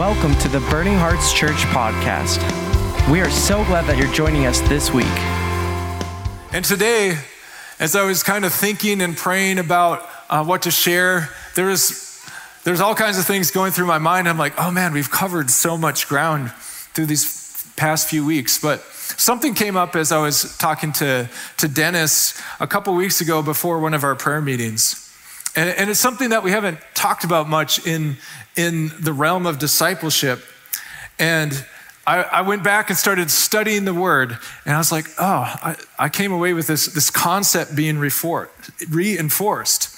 Welcome to the Burning Hearts Church podcast. We are so glad that you're joining us this week. And today, as I was kind of thinking and praying about uh, what to share, there's there's all kinds of things going through my mind. I'm like, oh man, we've covered so much ground through these past few weeks. But something came up as I was talking to, to Dennis a couple weeks ago before one of our prayer meetings. And, and it's something that we haven't talked about much in, in the realm of discipleship. And I, I, went back and started studying the word, and I was like, oh, I, I came away with this, this concept being reinforced.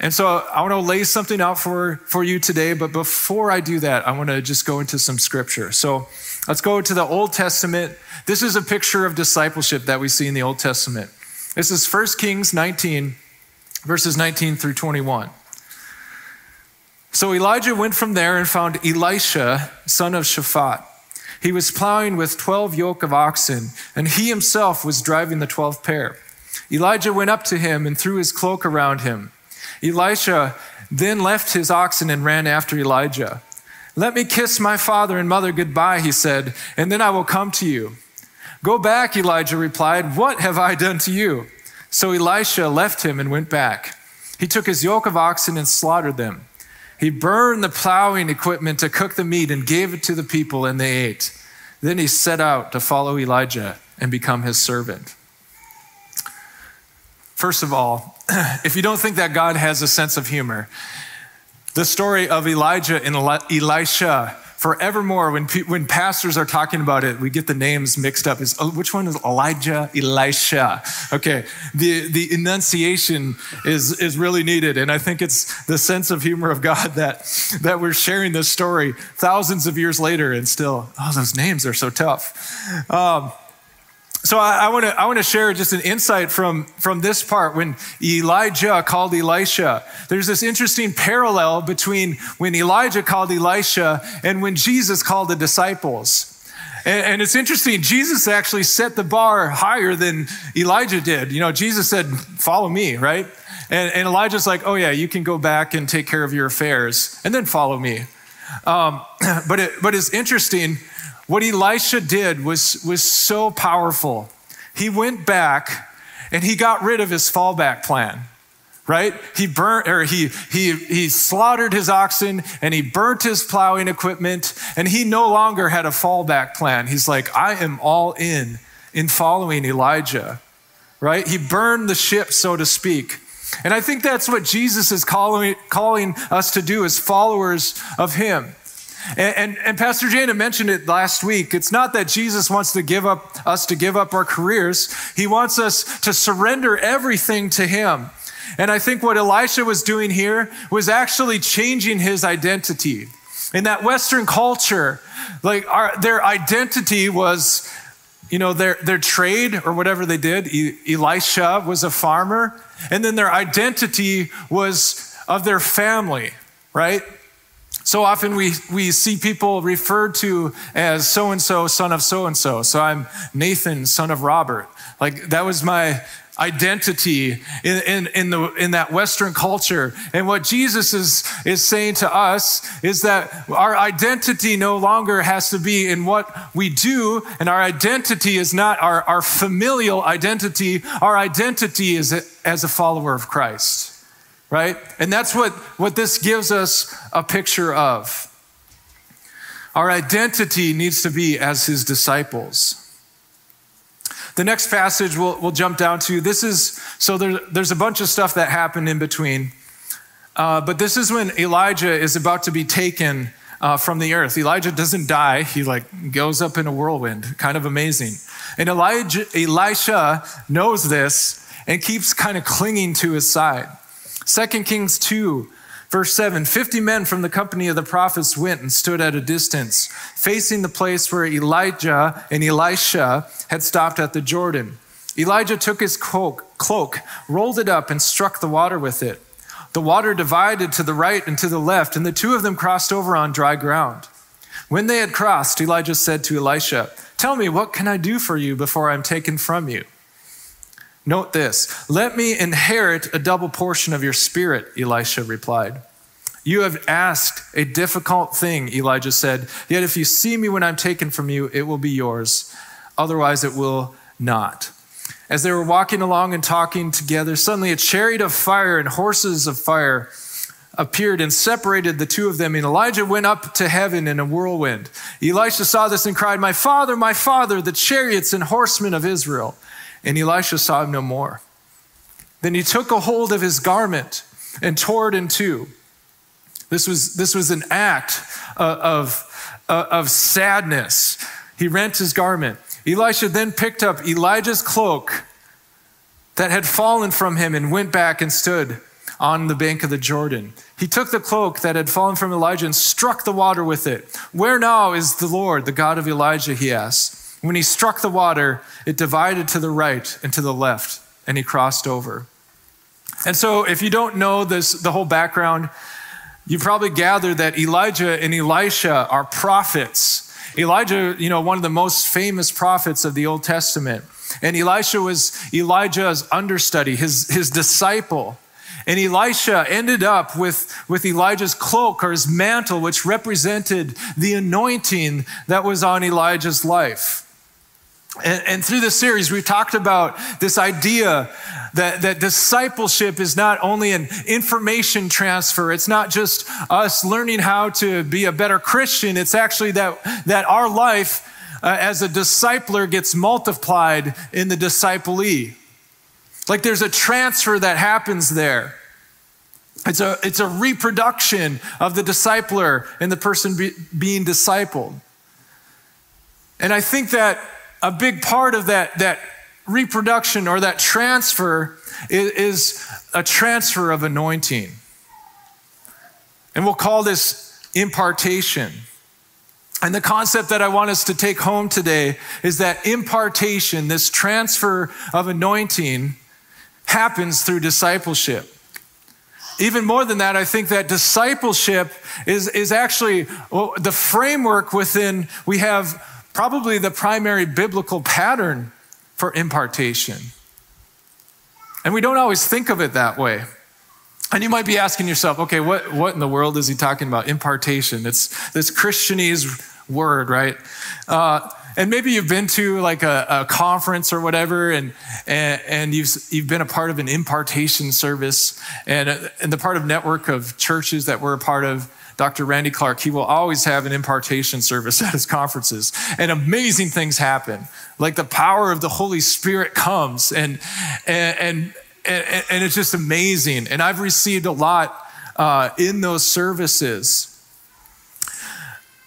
And so I want to lay something out for, for you today, but before I do that, I want to just go into some scripture. So let's go to the Old Testament. This is a picture of discipleship that we see in the Old Testament. This is 1 Kings 19, verses 19 through 21. So Elijah went from there and found Elisha, son of Shaphat. He was plowing with 12 yoke of oxen, and he himself was driving the 12th pair. Elijah went up to him and threw his cloak around him. Elisha then left his oxen and ran after Elijah. Let me kiss my father and mother goodbye, he said, and then I will come to you. Go back, Elijah replied. What have I done to you? So Elisha left him and went back. He took his yoke of oxen and slaughtered them. He burned the plowing equipment to cook the meat and gave it to the people, and they ate. Then he set out to follow Elijah and become his servant. First of all, if you don't think that God has a sense of humor, the story of Elijah and Elisha forevermore, when, when pastors are talking about it, we get the names mixed up. Is oh, which one is Elijah, Elisha? Okay, the, the enunciation is, is really needed. And I think it's the sense of humor of God that, that we're sharing this story thousands of years later and still, oh, those names are so tough. Um, so I, want to I want to share just an insight from from this part when Elijah called Elisha. There's this interesting parallel between when Elijah called Elisha and when Jesus called the disciples. And, it's interesting. Jesus actually set the bar higher than Elijah did. You know, Jesus said, "Follow me," right? And, and Elijah's like, "Oh yeah, you can go back and take care of your affairs, and then follow me." Um, but it, but it's interesting what Elisha did was, was so powerful. He went back and he got rid of his fallback plan, right? He burnt or he he he slaughtered his oxen and he burnt his plowing equipment and he no longer had a fallback plan. He's like, I am all in in following Elijah, right? He burned the ship, so to speak. And I think that's what Jesus is calling, calling us to do as followers of him. And, and, and, Pastor Jana mentioned it last week. It's not that Jesus wants to give up us to give up our careers. He wants us to surrender everything to him. And I think what Elisha was doing here was actually changing his identity. In that Western culture, like our, their identity was, you know, their, their trade or whatever they did. Elisha was a farmer. And then their identity was of their family, right? So often we, we see people referred to as so and so, son of so and so. So I'm Nathan, son of Robert. Like that was my identity in, in, in, the, in that Western culture. And what Jesus is, is saying to us is that our identity no longer has to be in what we do, and our identity is not our, our familial identity. Our identity is as a follower of Christ right? And that's what, what this gives us a picture of. Our identity needs to be as his disciples. The next passage we'll, we'll jump down to this is so there, there's a bunch of stuff that happened in between. Uh, but this is when Elijah is about to be taken uh, from the earth. Elijah doesn't die, he like goes up in a whirlwind. Kind of amazing. And Elijah, Elisha knows this and keeps kind of clinging to his side. 2 Kings 2, verse 7 50 men from the company of the prophets went and stood at a distance, facing the place where Elijah and Elisha had stopped at the Jordan. Elijah took his cloak, rolled it up, and struck the water with it. The water divided to the right and to the left, and the two of them crossed over on dry ground. When they had crossed, Elijah said to Elisha, Tell me, what can I do for you before I'm taken from you? Note this Let me inherit a double portion of your spirit, Elisha replied. You have asked a difficult thing, Elijah said. Yet if you see me when I'm taken from you, it will be yours. Otherwise, it will not. As they were walking along and talking together, suddenly a chariot of fire and horses of fire appeared and separated the two of them. And Elijah went up to heaven in a whirlwind. Elisha saw this and cried, My father, my father, the chariots and horsemen of Israel. And Elisha saw him no more. Then he took a hold of his garment and tore it in two. This was, this was an act uh, of, of, of sadness. He rent his garment. Elisha then picked up Elijah's cloak that had fallen from him and went back and stood on the bank of the Jordan. He took the cloak that had fallen from Elijah and struck the water with it. Where now is the Lord, the God of Elijah? He asked. When he struck the water, it divided to the right and to the left, and he crossed over. And so, if you don't know this, the whole background, you probably gathered that Elijah and Elisha are prophets. Elijah, you know, one of the most famous prophets of the Old Testament. And Elisha was Elijah's understudy, his, his disciple. And Elisha ended up with, with Elijah's cloak or his mantle, which represented the anointing that was on Elijah's life. And, and, through this series, we've talked about this idea that, that discipleship is not only an information transfer, it's not just us learning how to be a better Christian, it's actually that, that our life uh, as a discipler gets multiplied in the disciplee. Like there's a transfer that happens there. It's a, it's a reproduction of the discipler and the person be, being discipled. And I think that a big part of that, that reproduction or that transfer is, is a transfer of anointing. And we'll call this impartation. And the concept that I want us to take home today is that impartation, this transfer of anointing, happens through discipleship. Even more than that, I think that discipleship is, is actually the framework within we have probably the primary biblical pattern for impartation. And we don't always think of it that way. And you might be asking yourself, okay, what, what in the world is he talking about? Impartation. It's this Christianese word, right? Uh, and maybe you've been to like a, a conference or whatever, and, and, and, you've, you've been a part of an impartation service, and, and the part of network of churches that we're a part of Dr. Randy Clark, he will always have an impartation service at his conferences, and amazing things happen. Like the power of the Holy Spirit comes, and and and, and, and it's just amazing. And I've received a lot uh, in those services.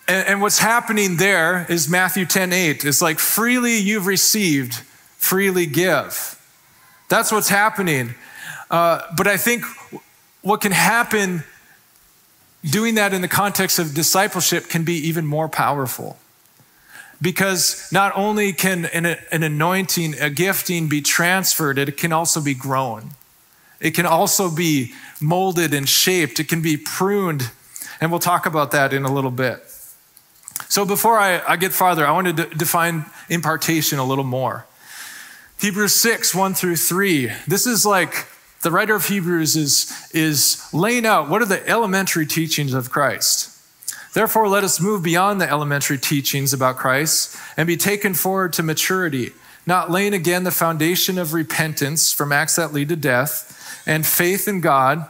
And, and what's happening there is Matthew 10 8. It's like freely you've received, freely give. That's what's happening. Uh, but I think what can happen doing that in the context of discipleship can be even more powerful. Because not only can an, an, anointing, a gifting be transferred, it can also be grown. It can also be molded and shaped. It can be pruned. And we'll talk about that in a little bit. So before I, I get farther, I want to define impartation a little more. Hebrews 6, 1 through 3. This is like the writer of Hebrews is, is laying out what are the elementary teachings of Christ. Therefore, let us move beyond the elementary teachings about Christ and be taken forward to maturity, not laying again the foundation of repentance from acts that lead to death, and faith in God,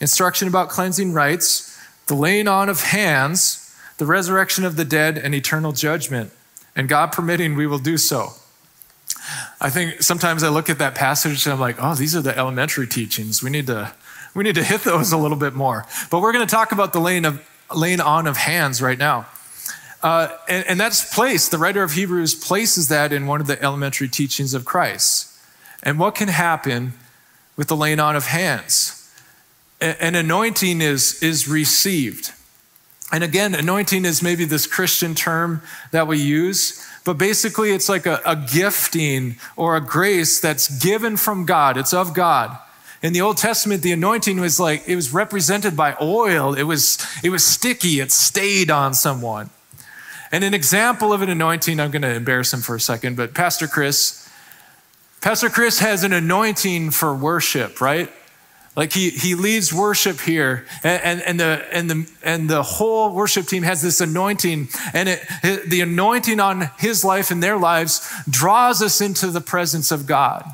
instruction about cleansing rites, the laying on of hands, the resurrection of the dead, and eternal judgment. And God permitting, we will do so. I think sometimes I look at that passage and I'm like, oh, these are the elementary teachings. We need to, we need to hit those a little bit more. But we're going to talk about the laying, of, laying on of hands right now. Uh, and, and that's placed, the writer of Hebrews places that in one of the elementary teachings of Christ. And what can happen with the laying on of hands? An anointing is, is received. And again, anointing is maybe this Christian term that we use, but basically, it's like a, a gifting or a grace that's given from God, it's of God. In the Old Testament, the anointing was like, it was represented by oil. It was, it was sticky. It stayed on someone. And an example of an anointing, I'm going to embarrass him for a second, but Pastor Chris, Pastor Chris has an anointing for worship, right? Like he, he leads worship here, and, and, the, and, the, and the whole worship team has this anointing, and it, the anointing on his life and their lives draws us into the presence of God.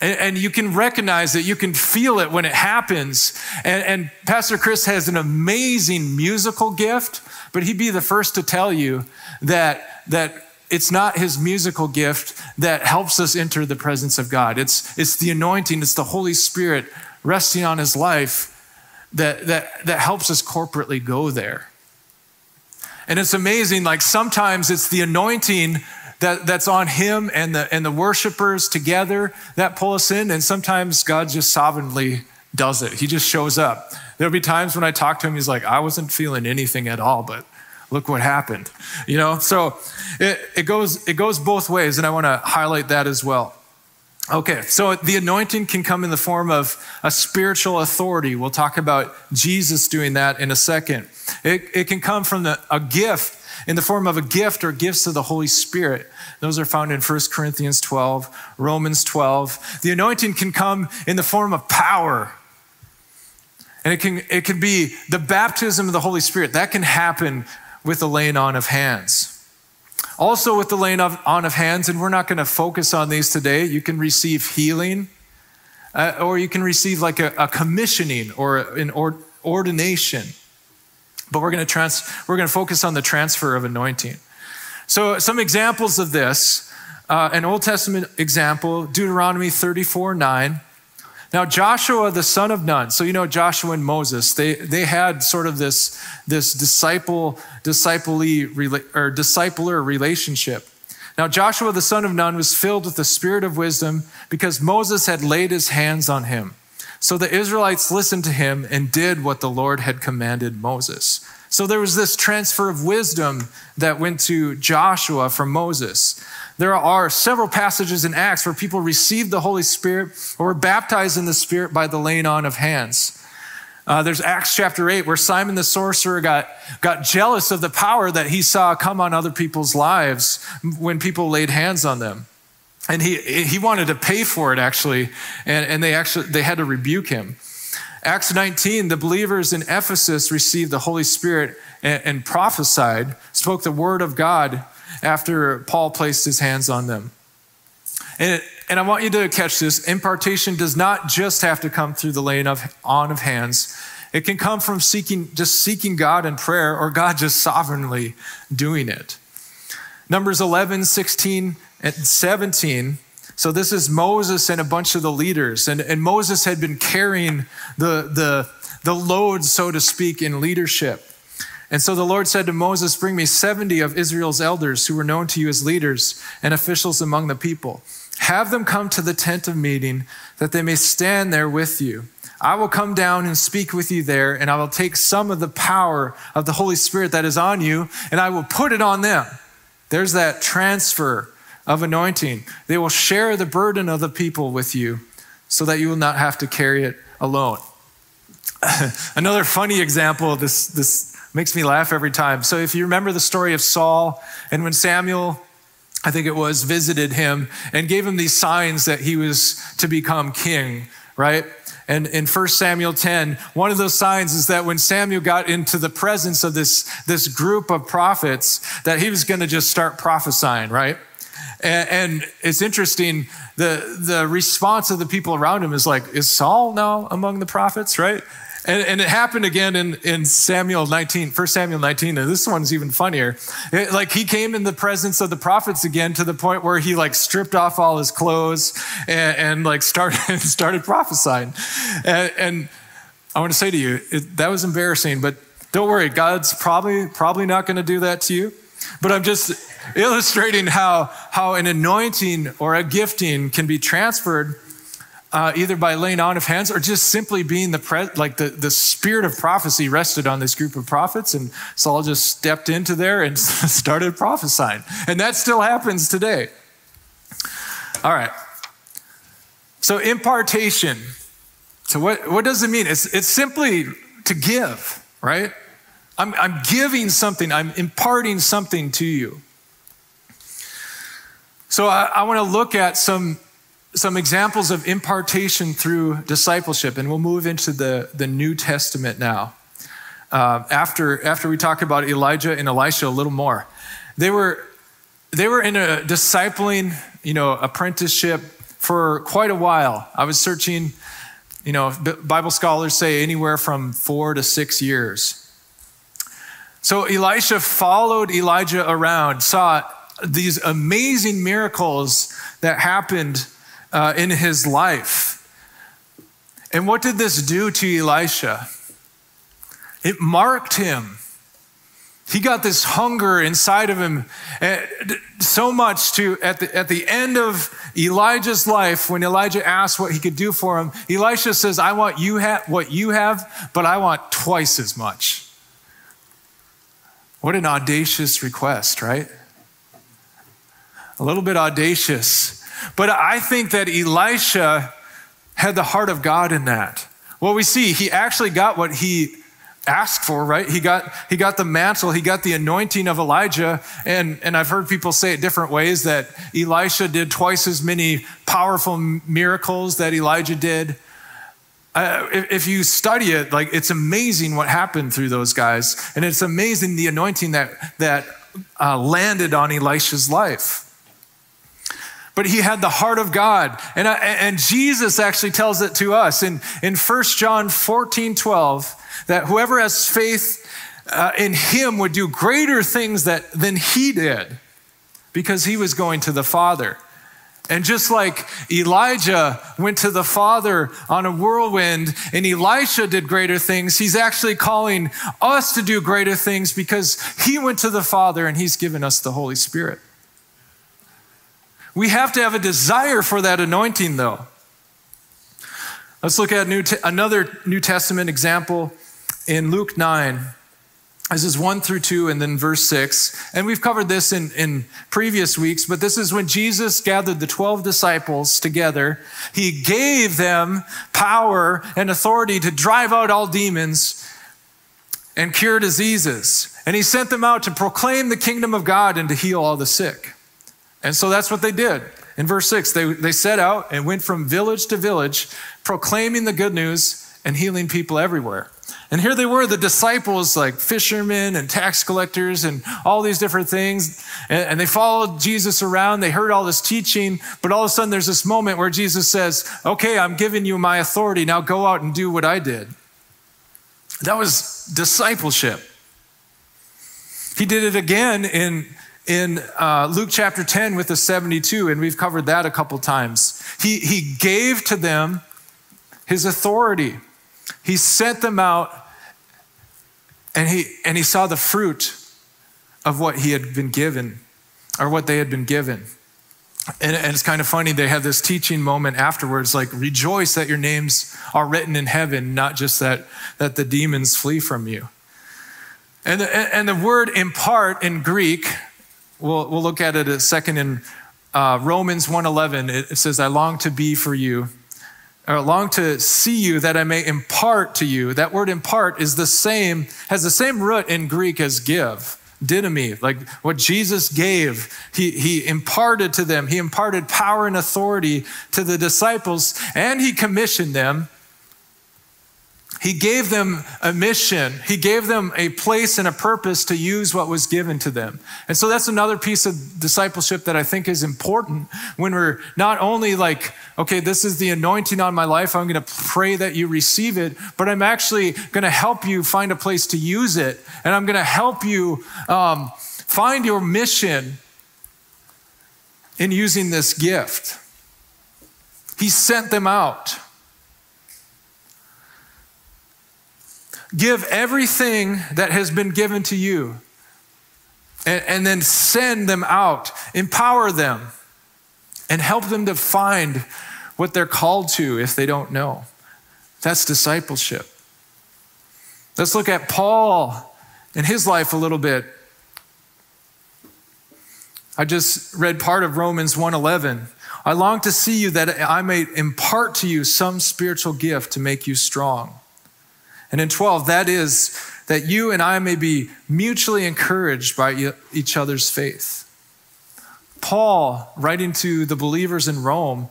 And, and you can recognize it, you can feel it when it happens. And, and Pastor Chris has an amazing musical gift, but he'd be the first to tell you that, that it's not his musical gift that helps us enter the presence of God. It's, it's the anointing, it's the Holy Spirit resting on his life that, that, that helps us corporately go there. And it's amazing, like sometimes it's the anointing that, that's on him and the, and the worshipers together that pull us in, and sometimes God just sovereignly does it. He just shows up. There'll be times when I talk to him, he's like, I wasn't feeling anything at all, but look what happened. You know, so it, it goes it goes both ways, and I want to highlight that as well. Okay, so the anointing can come in the form of a spiritual authority. We'll talk about Jesus doing that in a second. It, it can come from the, a gift in the form of a gift or gifts of the Holy Spirit. Those are found in 1 Corinthians 12, Romans 12. The anointing can come in the form of power. And it can, it can be the baptism of the Holy Spirit. That can happen with the laying on of hands. Also, with the laying on of hands, and we're not going to focus on these today, you can receive healing, uh, or you can receive like a, a commissioning or an or, ordination. But we're going to trans, we're going to focus on the transfer of anointing. So, some examples of this uh, an Old Testament example, Deuteronomy 34 9. Now, Joshua, the son of Nun, so you know Joshua and Moses, they, they had sort of this, this disciple, disciple-y, or discipler relationship. Now, Joshua, the son of Nun, was filled with the spirit of wisdom because Moses had laid his hands on him. So the Israelites listened to him and did what the Lord had commanded Moses. So there was this transfer of wisdom that went to Joshua from Moses. There are several passages in Acts where people received the Holy Spirit or were baptized in the Spirit by the laying on of hands. Uh, there's Acts chapter 8 where Simon the sorcerer got, got jealous of the power that he saw come on other people's lives when people laid hands on them. And he, he wanted to pay for it actually, and, and they actually they had to rebuke him. Acts 19, the believers in Ephesus received the Holy Spirit and, and prophesied, spoke the word of God after Paul placed his hands on them. And, and I want you to catch this impartation does not just have to come through the laying of, on of hands. It can come from seeking, just seeking God in prayer or God just sovereignly doing it. Numbers 11, 16, and 17. So this is Moses and a bunch of the leaders. And, and Moses had been carrying the, the, the load, so to speak, in leadership. And so the Lord said to Moses, Bring me 70 of Israel's elders who were known to you as leaders and officials among the people. Have them come to the tent of meeting that they may stand there with you. I will come down and speak with you there, and I will take some of the power of the Holy Spirit that is on you, and I will put it on them. There's that transfer of anointing. They will share the burden of the people with you so that you will not have to carry it alone. Another funny example of this, this Makes me laugh every time. So if you remember the story of Saul, and when Samuel, I think it was, visited him and gave him these signs that he was to become king, right? And in 1 Samuel 10, one of those signs is that when Samuel got into the presence of this, this group of prophets, that he was going to just start prophesying, right? And, and, it's interesting, the, the response of the people around him is like, is Saul now among the prophets, right? And, and, it happened again in, in Samuel 19, 1 Samuel 19, and this one's even funnier. It, like he came in the presence of the prophets again to the point where he like stripped off all his clothes and, and like started, started prophesying. And, and, I want to say to you, it, that was embarrassing, but don't worry, God's probably, probably not going to do that to you. But I'm just illustrating how, how an anointing or a gifting can be transferred uh, either by laying on of hands or just simply being the pre- like the, the spirit of prophecy rested on this group of prophets. And saul just stepped into there and started prophesying. And that still happens today. All right. So impartation. So what, what does it mean? It's, it's simply to give right? I'm, I'm giving something. I'm imparting something to you. So i, I want to look at some some examples of impartation through discipleship, and we'll move into the, the New Testament now. Uh, after, after we talk about Elijah and Elisha a little more, they were, they were in a discipling, you know, apprenticeship for quite a while. I was searching, you know, Bible scholars say anywhere from four to six years. So Elisha followed Elijah around, saw these amazing miracles that happened uh, in his life. And what did this do to Elisha? It marked him. He got this hunger inside of him eh, so much to at the, at the end of Elijah's life, when Elijah asked what he could do for him, Elisha says, I want you ha- what you have, but I want twice as much. What an audacious request, right? A little bit audacious. But I think that Elisha had the heart of God in that. Well, we see he actually got what he asked for, right? He got, he got the mantle, he got the anointing of Elijah. And, and I've heard people say it different ways that Elisha did twice as many powerful miracles that Elijah did. Uh, if, if, you study it, like it's amazing what happened through those guys. And it's amazing the anointing that, that uh, landed on Elisha's life but he had the heart of God. And, and Jesus actually tells it to us in, in 1 John 14 12 that whoever has faith uh, in him would do greater things that, than he did because he was going to the Father. And just like Elijah went to the Father on a whirlwind and Elisha did greater things, he's actually calling us to do greater things because he went to the Father and he's given us the Holy Spirit. We have to have a desire for that anointing, though. Let's look at New another New Testament example in Luke 9. This is 1 through 2 and then verse 6. And we've covered this in, in previous weeks, but this is when Jesus gathered the 12 disciples together. He gave them power and authority to drive out all demons and cure diseases. And he sent them out to proclaim the kingdom of God and to heal all the sick. And so that's what they did. In verse 6, they, they set out and went from village to village, proclaiming the good news and healing people everywhere. And here they were, the disciples, like fishermen and tax collectors and all these different things. And, and, they followed Jesus around. They heard all this teaching. But all of a sudden, there's this moment where Jesus says, Okay, I'm giving you my authority. Now go out and do what I did. That was discipleship. He did it again in, in uh, Luke chapter 10 with the 72, and we've covered that a couple times. He, he gave to them his authority. He sent them out and he, and he saw the fruit of what he had been given or what they had been given. And, and, it's kind of funny, they have this teaching moment afterwards like, rejoice that your names are written in heaven, not just that, that the demons flee from you. And the, and the word impart in Greek, we'll, we'll look at it a second in uh, Romans 1.11. It, it says, I long to be for you or long to see you that I may impart to you. That word impart is the same, has the same root in Greek as give, didomi, like what Jesus gave. He, he imparted to them, he imparted power and authority to the disciples, and he commissioned them he gave them a mission. He gave them a place and a purpose to use what was given to them. And so that's another piece of discipleship that I think is important when we're not only like, okay, this is the anointing on my life, I'm going to pray that you receive it, but I'm actually going to help you find a place to use it. And I'm going to help you um, find your mission in using this gift. He sent them out. Give everything that has been given to you and, and then send them out, empower them, and help them to find what they're called to if they don't know. That's discipleship. Let's look at Paul and his life a little bit. I just read part of Romans 1:11. I long to see you that I may impart to you some spiritual gift to make you strong. And in 12, that is that you and I may be mutually encouraged by each other's faith. Paul, writing to the believers in Rome,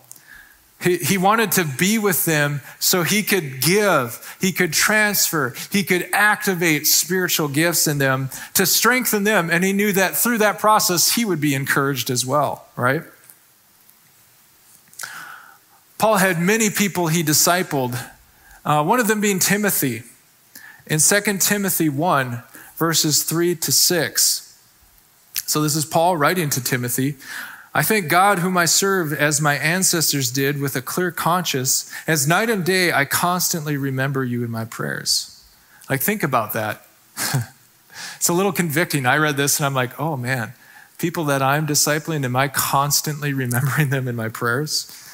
He, he wanted to be with them so he could give, he could transfer, he could activate spiritual gifts in them to strengthen them. And he knew that through that process, he would be encouraged as well, right? Paul had many people he discipled, uh, one of them being Timothy. In 2 Timothy 1, verses 3 to 6. So this is Paul writing to Timothy. I thank God, whom I serve as my ancestors did with a clear conscience. As night and day, I constantly remember you in my prayers. Like, think about that. it's a little convicting. I read this and I'm like, oh man, people that I'm discipling, am I constantly remembering them in my prayers?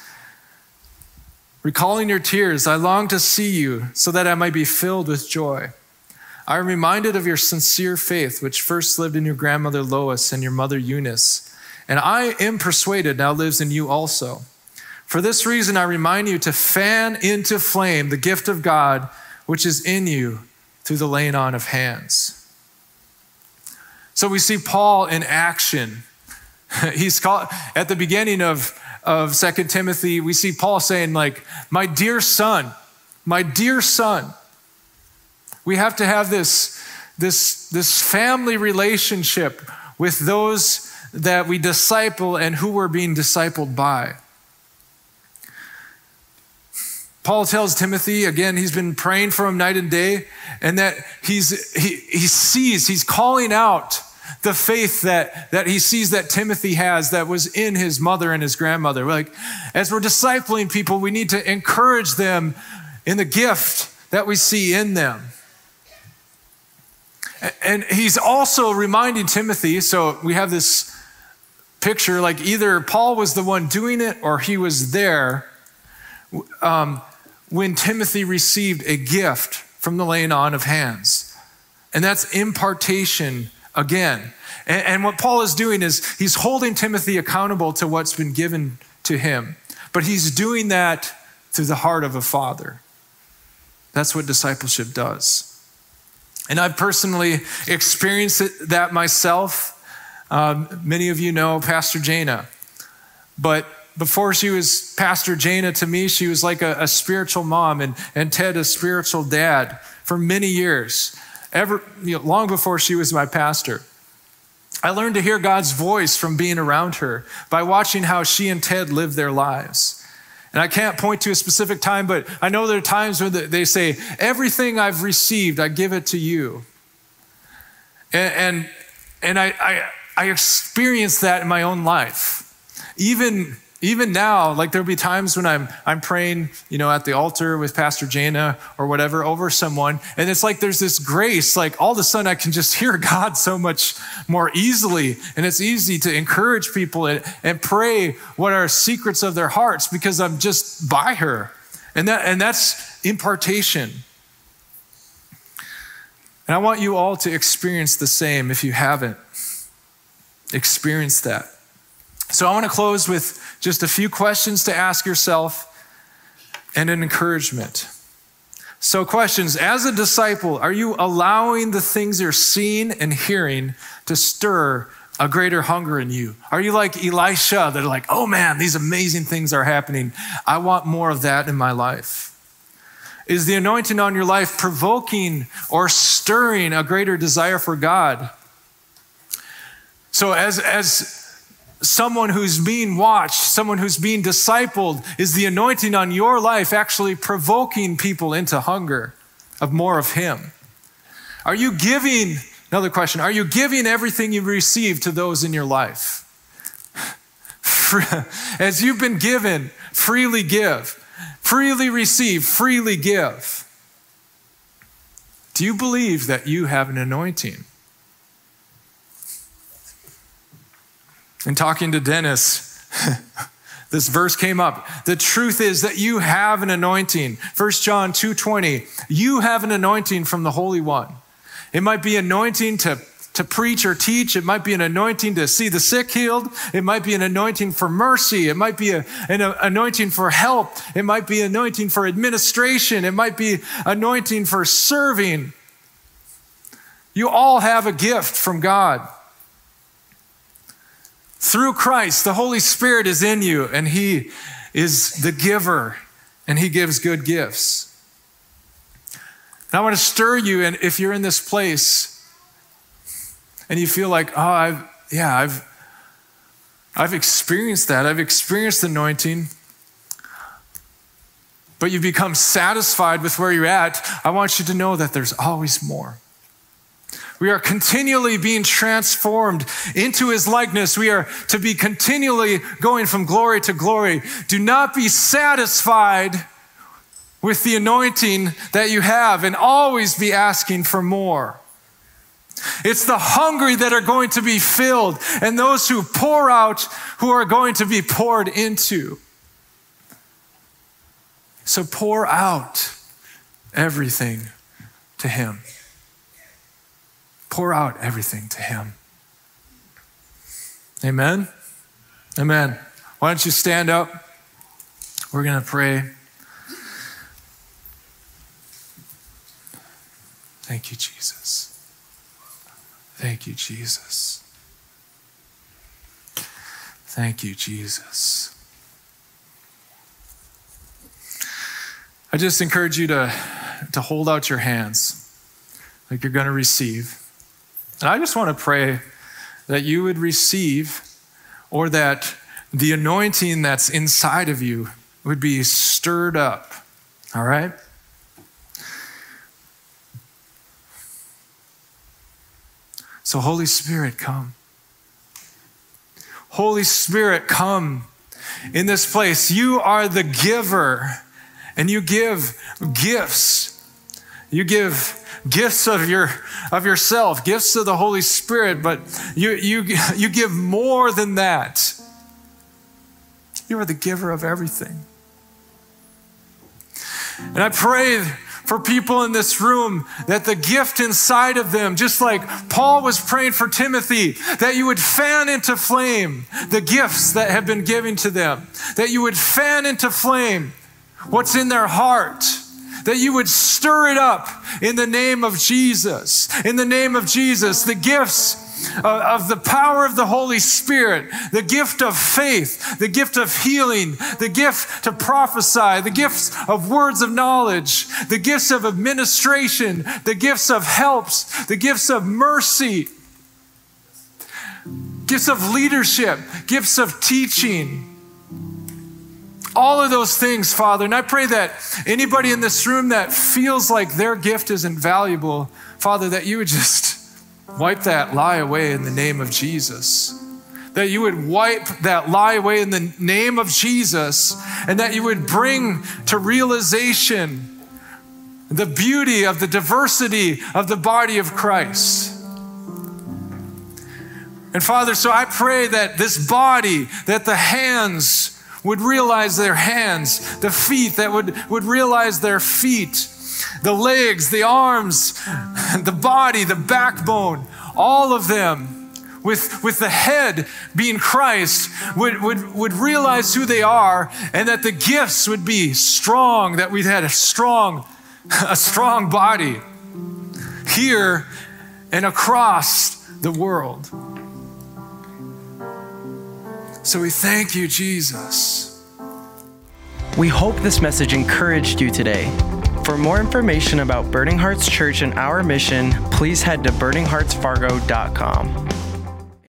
Recalling your tears, I long to see you so that I might be filled with joy. I am reminded of your sincere faith, which first lived in your grandmother Lois and your mother Eunice, and I am persuaded now lives in you also. For this reason, I remind you to fan into flame the gift of God which is in you through the laying on of hands. So we see Paul in action. He's called at the beginning of, of Second Timothy, we see Paul saying, like, my dear son, my dear son. We have to have this, this, this family relationship with those that we disciple and who we're being discipled by. Paul tells Timothy, again, he's been praying for him night and day, and that he's, he, he sees, he's calling out the faith that, that he sees that Timothy has that was in his mother and his grandmother. Like, as we're discipling people, we need to encourage them in the gift that we see in them. And he's also reminding Timothy, so we have this picture like either Paul was the one doing it or he was there um, when Timothy received a gift from the laying on of hands. And that's impartation again. And, and what Paul is doing is he's holding Timothy accountable to what's been given to him, but he's doing that through the heart of a father. That's what discipleship does. And I've personally experienced that myself. Um, many of you know Pastor Jana. But before she was Pastor Jana to me, she was like a, a spiritual mom, and, and Ted a spiritual dad for many years, ever, you know, long before she was my pastor. I learned to hear God's voice from being around her by watching how she and Ted lived their lives. And I can't point to a specific time, but I know there are times when they say, Everything I've received, I give it to you. And, and, and I, I, I experienced that in my own life. Even even now, like there'll be times when I'm I'm praying, you know, at the altar with Pastor Jana or whatever over someone, and it's like there's this grace, like all of a sudden I can just hear God so much more easily, and it's easy to encourage people and, and pray what are secrets of their hearts because I'm just by her, and that and that's impartation. And I want you all to experience the same if you haven't experienced that. So I want to close with just a few questions to ask yourself and an encouragement. So, questions As a disciple, are you allowing the things you're seeing and hearing to stir a greater hunger in you? Are you like Elisha that are like, oh man, these amazing things are happening? I want more of that in my life. Is the anointing on your life provoking or stirring a greater desire for God? So, as, as someone who's being watched, someone who's being discipled, is the anointing on your life actually provoking people into hunger of more of Him? Are you giving, another question, are you giving everything you receive to those in your life? As you've been given, freely give, freely receive, freely give. Do you believe that you have an anointing? And talking to Dennis, this verse came up. The truth is that you have an anointing. 1 John 2:20. You have an anointing from the Holy One. It might be anointing to to preach or teach. It might be an anointing to see the sick healed. It might be an anointing for mercy. It might be a, an anointing for help. It might be anointing for administration. It might be anointing for serving. You all have a gift from God. Through Christ, the Holy Spirit is in you, and He is the giver, and he gives good gifts. And I want to stir you, and if you're in this place and you feel like, oh, I've, yeah, I've, I've experienced that. I've experienced anointing, but you've become satisfied with where you're at. I want you to know that there's always more. We are continually being transformed into his likeness. We are to be continually going from glory to glory. Do not be satisfied with the anointing that you have and always be asking for more. It's the hungry that are going to be filled, and those who pour out who are going to be poured into. So pour out everything to Him. Pour out everything to Him. Amen? Amen. Why don't you stand up? We're going to pray. Thank you, Jesus. Thank you, Jesus. Thank you, Jesus. I just encourage you to, to hold out your hands like you're going to receive. And I just want to pray that you would receive or that the anointing that's inside of you would be stirred up. All right? So, Holy Spirit, come. Holy Spirit, come in this place. You are the giver, and you give gifts. You give gifts of your of yourself, gifts of the Holy Spirit, but you you you give more than that. You are the giver of everything. And I pray for people in this room that the gift inside of them, just like Paul was praying for Timothy, that you would fan into flame the gifts that have been given to them, that you would fan into flame what's in their heart that you would stir it up in the name of Jesus. In the name of Jesus, the gifts uh, of the power of the Holy Spirit, the gift of faith, the gift of healing, the gift to prophesy, the gifts of words of knowledge, the gifts of administration, the gifts of helps, the gifts of mercy, gifts of leadership, gifts of teaching. All of those things, Father. And I pray that anybody in this room that feels like their gift is invaluable, Father, that you would just Wipe that lie away in the name of Jesus. That you would wipe that lie away in the name of Jesus, and that you would bring to realization the beauty of the diversity of the body of Christ. And Father, so I pray that this body, that the hands would realize their hands, the feet that would, would realize their feet, the legs, the arms, the body, the backbone, all of them with, with the head being Christ, would, would, would realize who they are and that the gifts would be strong, that we'd had a strong, a strong body here and across the world. So we thank you, Jesus. We hope this message encouraged you today. For more information about Burning Hearts Church and our mission, please head to burningheartsfargo.com.